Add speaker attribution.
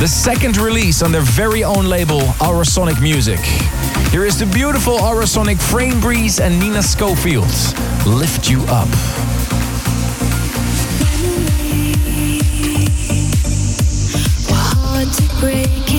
Speaker 1: the second release on their very own label, Aurosonic Music. Here is the beautiful Aurosonic Frame Breeze and Nina Schofield, Lift You Up.
Speaker 2: break